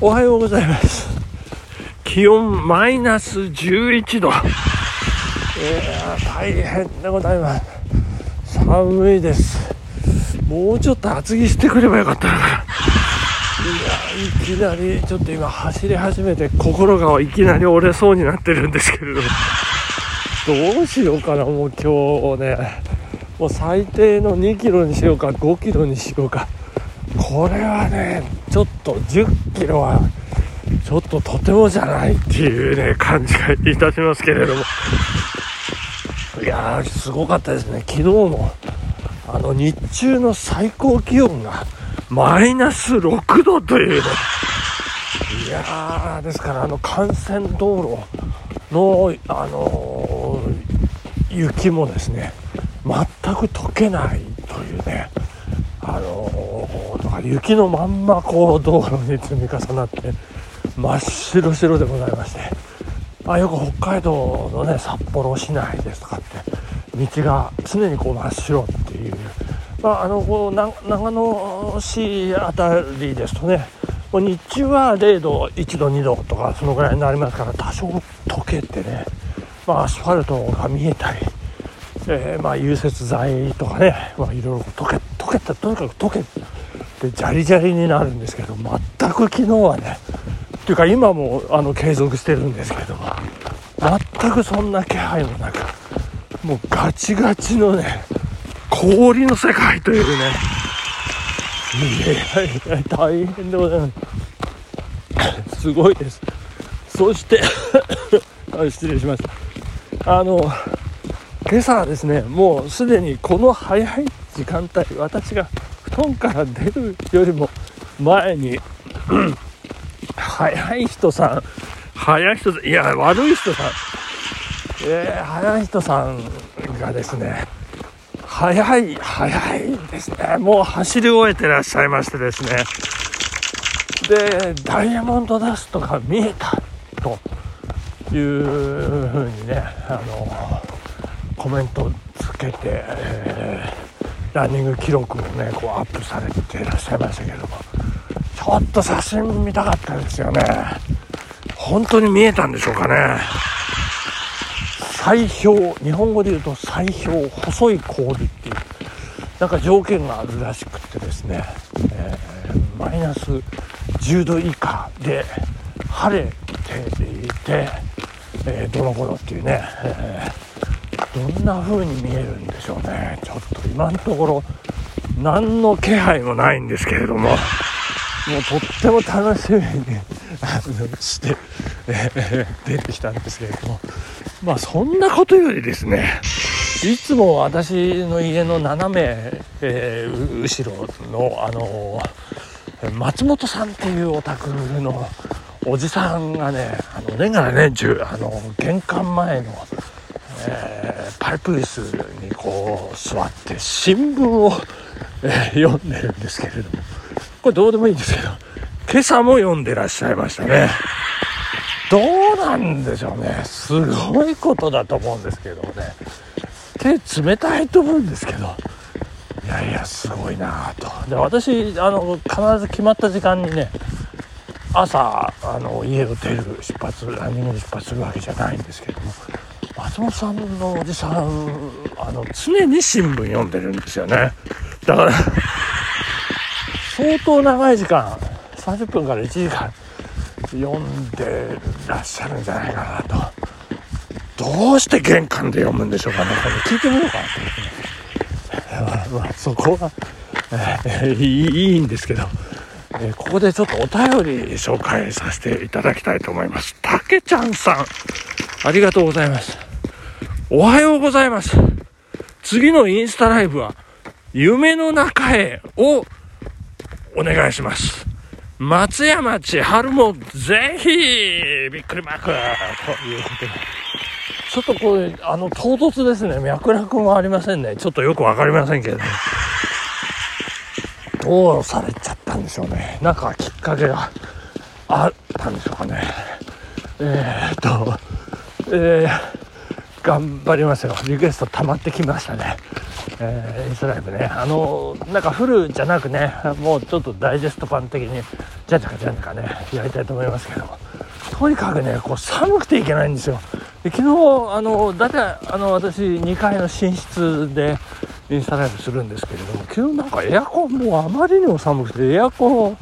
おはようございます。気温マイナス11度。いや大変でございます。寒いです。もうちょっと厚着してくればよかったのか。ないやいきなりちょっと今走り始めて心がいきなり折れそうになってるんですけれどどうしようかなもう今日ね。もう最低の2キロにしようか5キロにしようか。これはねちょっと10キロはちょっととてもじゃないっていうね感じがいたしますけれども。いやーすごかったですね。昨日もあの日中の最高気温がマイナス6度というね。いやーですからあの幹線道路のあのー雪もですね全く溶けないというね。雪のまんまこう道路に積み重なって真っ白白でございましてあよく北海道のね札幌市内ですとかって道が常にこう真っ白っていう、まあ、あのこうな長野市あたりですとねもう日中は0度1度2度とかそのぐらいになりますから多少溶けてね、まあ、アスファルトが見えたりえーまあ融雪剤とかね、まあ、いろいろ溶け溶けたとにかく溶けてジャリジャリになるんですけど全く昨日はねっていうか今もあの継続してるんですけど全くそんな気配もなくもうガチガチのね氷の世界というねいやいや大変でございます。すごいです。そして 失礼しましたあの今朝はですねもうすでにこの早い時間帯私が布団から出るよりも前に早い人さん。早い人さんいや悪い人さん。えー、早い人さんがですね早い早いですね。もう走り終えてらっしゃいましてですね。でダイヤモンドダストが見えたというふうにねあのコメントつけて、えー、ランニング記録をねこうアップされていらっしゃいましたけどもちょっと写真見たかったですよね。本当に見えたんでしょうかね。最氷日本語で言うと最氷細い氷っていうなんか条件があるらしくってですね、えー、マイナス10度以下で晴れていて、えー、どの頃っていうね、えー、どんな風に見えるんでしょうね。ちょっと今のところ何の気配もないんですけれども。もうとっても楽しみにして、えー、出てきたんですけれども。まあそんなことよりですねいつも私の家の斜め、えー、後ろのあの松本さんっていうお宅のおじさんがねあの年がら年中あの玄関前の、えー、パイプ椅子にこう座って新聞を、えー、読んでるんですけれどもこれどうでもいいんですけど今朝も読んでらっしゃいましたね。どうなんでしょうね。すごいことだと思うんですけどね。手冷たいと思うんですけど。いやいやすごいなと。で私あの必ず決まった時間にね朝あの家を出る出発ランニングに出発するわけじゃないんですけども松本さんのおじさんあの常に新聞読んでるんですよね。だから相当長い時間30分から1時間読んでらっしゃるんじゃないかなと。どうして玄関で読むんでしょうかね聞いてみようかなと。思って、まあ、まあ、そこは、えー、いいんですけど、えー、ここでちょっとお便り紹介させていただきたいと思います。たけちゃんさんありがとうございます。おはようございます次のインスタライブは夢の中へをお願いします松山千春もぜひびっくりマークということで。ちょっとこれ、あの、唐突ですね。脈絡もありませんね。ちょっとよくわかりませんけども。どうされちゃったんでしょうね。なんかきっかけがあったんでしょうかね。えー、っと、えー、頑張りますよ。リクエスト溜まってきましたね。えー、インスタライブね。あの、なんかフルじゃなくね、もうちょっとダイジェスト版的にじゃんじゃかじゃんじゃかねやりたいと思いますけどもとにかくねこう寒くていけないんですよで昨日あの大体あの私2階の寝室でインスタライブするんですけれども昨日なんかエアコンもうあまりにも寒くてエアコンを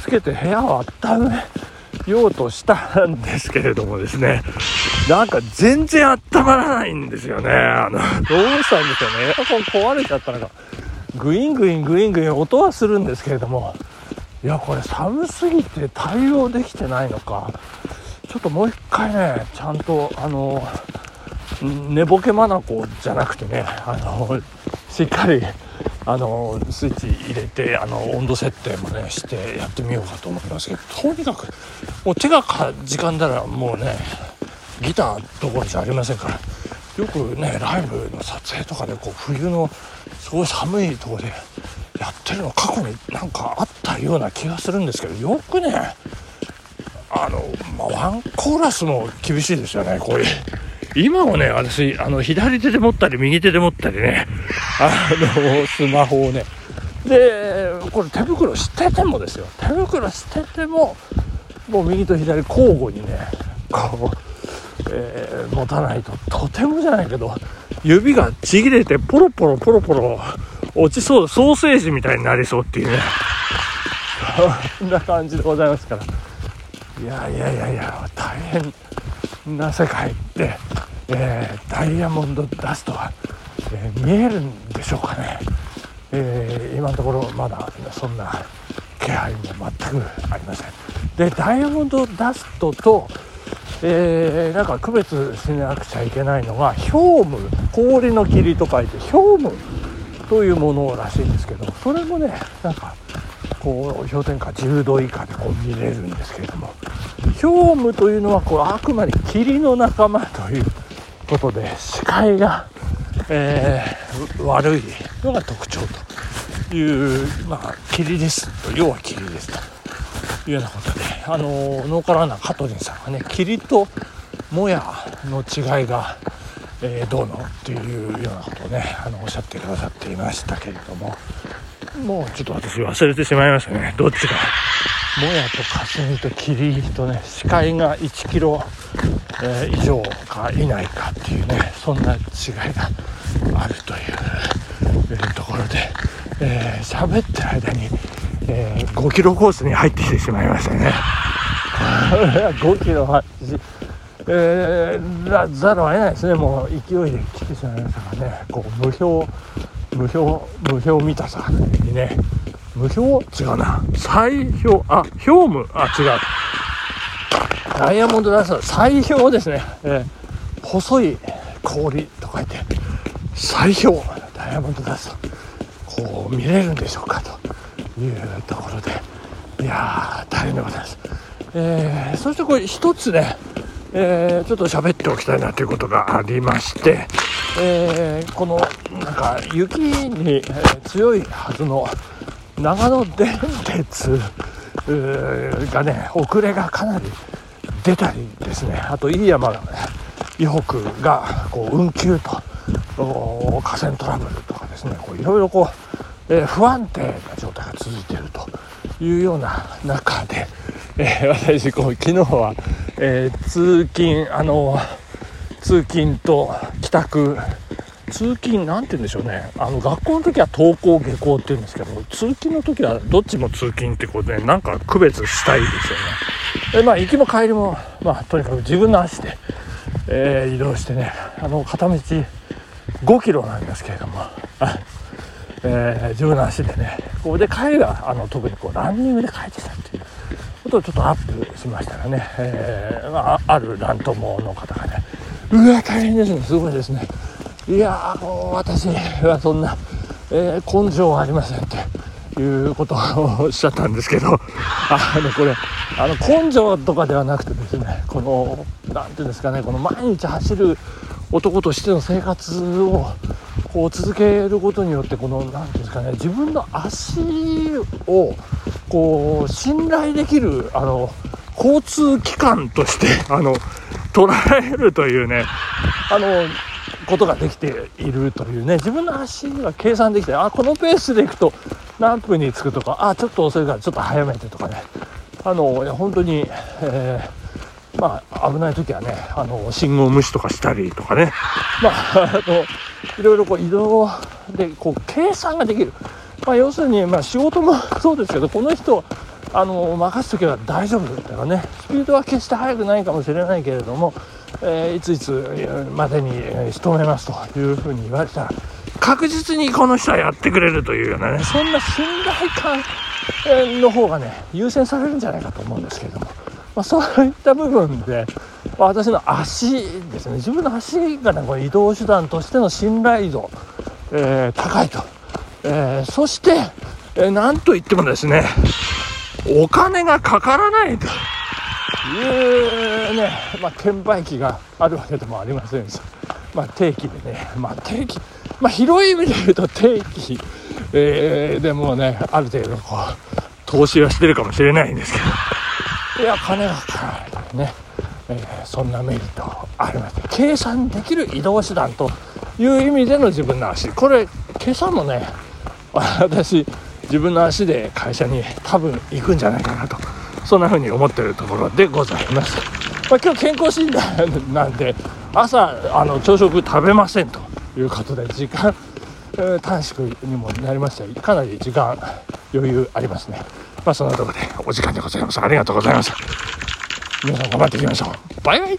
つけて部屋を温めようとしたんですけれどもですねなんか全然温まらないんですよね。あのどうしたんですよね。エアコン壊れちゃったのか。グイングイングイングイン音はするんですけれども。いやこれ寒すぎて対応できてないのか。ちょっともう一回ねちゃんとあの寝ぼけまなこじゃなくてねあのしっかりあのスイッチ入れてあの温度設定もねしてやってみようかと思いますけどとにかくもう手がか時間ならもうねギターどころじゃありませんからよくねライブの撮影とかでこう冬のすごい寒いとこでやってるの過去になんかあったような気がするんですけどよくねあの、まあ、ワンコーラスも厳しいですよねこういう。今もね、私、あの、左手で持ったり、右手で持ったりね、あの、スマホをね。で、これ手袋しててもですよ。手袋してても、もう右と左交互にね、こう、えー、持たないと、とてもじゃないけど、指がちぎれてポロポロポロポロ落ちそう、ソーセージみたいになりそうっていうね。そんな感じでございますから。いやいやいやいや、大変な世界で、えー、ダイヤモンドダストは、えー、見えるんでしょうかね、えー、今のところまだそんな気配も全くありませんでダイヤモンドダストと、えー、なんか区別しなくちゃいけないのがヒョーム氷の霧と書いてヒョームというものらしいんですけどそれもねなんかこう氷点下10度以下でこう見れるんですけれどもヒョームというのはこうあくまで霧の仲間ということで視界が、えー、悪いのが特徴というまあ霧です。と要は霧ですというようなことであのノーカラーナカトリンさんがね霧ともやの違いが、えー、どうのっていうようなことをねあのおっしゃってくださっていましたけれども。もうちょっと私忘れてしまいましたね。どっちがもやと霞と霧とね視界が1キロ、えー、以上か以内かっていうねそんな違いがあるという、えー、ところで喋、えー、ってる間に、えー、5キロコースに入ってきてしまいましたね。5キロはえー、ざるを得ないですね。もう勢いで来てしまいましたからね。こう無表無表無表見たさにね。無表違うな。最表あ表無？あ違う。ダイヤモンドダスト最表ですね、えー、細い氷と書いて最表ダイヤモンドダスト。こう見れるんでしょうかと。いうところで。いや大変でございます、えー、そしてこれ一つねえー、ちょっと喋っておきたいなということがありまして、えー、このなんか雪に、強いはずの長野電鉄がね遅れがかなり出たりですね。あと飯山がね以北がこう運休と河川トラブルとかですねいろいろこう、えー、不安定な状態が続いているというような中で、えー、私こう昨日は、えー、通勤あの通勤と帰宅通勤なんて言うんでしょうね。あの学校の時は登校下校って言うんですけど通勤の時はどっちも通勤ってことでなんか区別したいですよね。でまあ行きも帰りもまあとにかく自分の足で、えー、移動してねあの片道5キロなんですけれども。えー、自分の足でね。ここで帰りはあの特にこうランニングで帰ってきたっていう。ことをちょっとアップしましたらね、えーまあ、ある乱闘の方がね。うわ大変ですね。すごいですね。いやもう私はそんな、えー、根性はありませんっていうことをおっしゃったんですけど。あのこれあの根性とかではなくてですねこの何ていうんですかねこの毎日走る男としての生活をこう続けることによってこの何ていうんですかね自分の足をこう信頼できるあの交通機関として あの捉えるというねあのことができているというね自分の足が計算できてあこのペースでいくと何分に着くとかあちょっと遅いからちょっと早めてとかね。あの本当に、えー、まあ、危ない時はねあの信号無視とかしたりとかね、まあ、あのいろいろこう移動でこう計算ができる、まあ、要するに、まあ、仕事も そうですけどこの人あの任す時は大丈夫だからねスピードは決して速くないかもしれないけれども、えー、いついつまでに仕留めますというふうに言われたら確実にこの人はやってくれるというようなねそんな信頼感の方がね優先されるんじゃないかと思うんですけれども、まあ、そういった部分で、私の足ですね。自分の足がねこれ移動手段としての信頼度、えー、高いと、えー、そして、えー、なんといってもですねお金がかからないと。いうね、まあ、券売機があるわけでもありませんし、まあ、定期でね、まあ、定期、まあ、広い意味で言うと定期、えー、でもねある程度こう投資はしてるかもしれないんですけど。いや金がかからないとね、えー、そんなメリットありまして計算できる移動手段という意味での自分の足。これ今朝もね 私自分の足で会社に多分行くんじゃないかなと。そんな風に思ってるところでございます、まあ、今日健康診断なんで朝あの朝食食べませんということで時間、短縮にもなりましたかなり時間余裕ありますね。まあそんなとこでお時間でございます。ありがとうございます皆さん頑張っていきましょう。バイバイ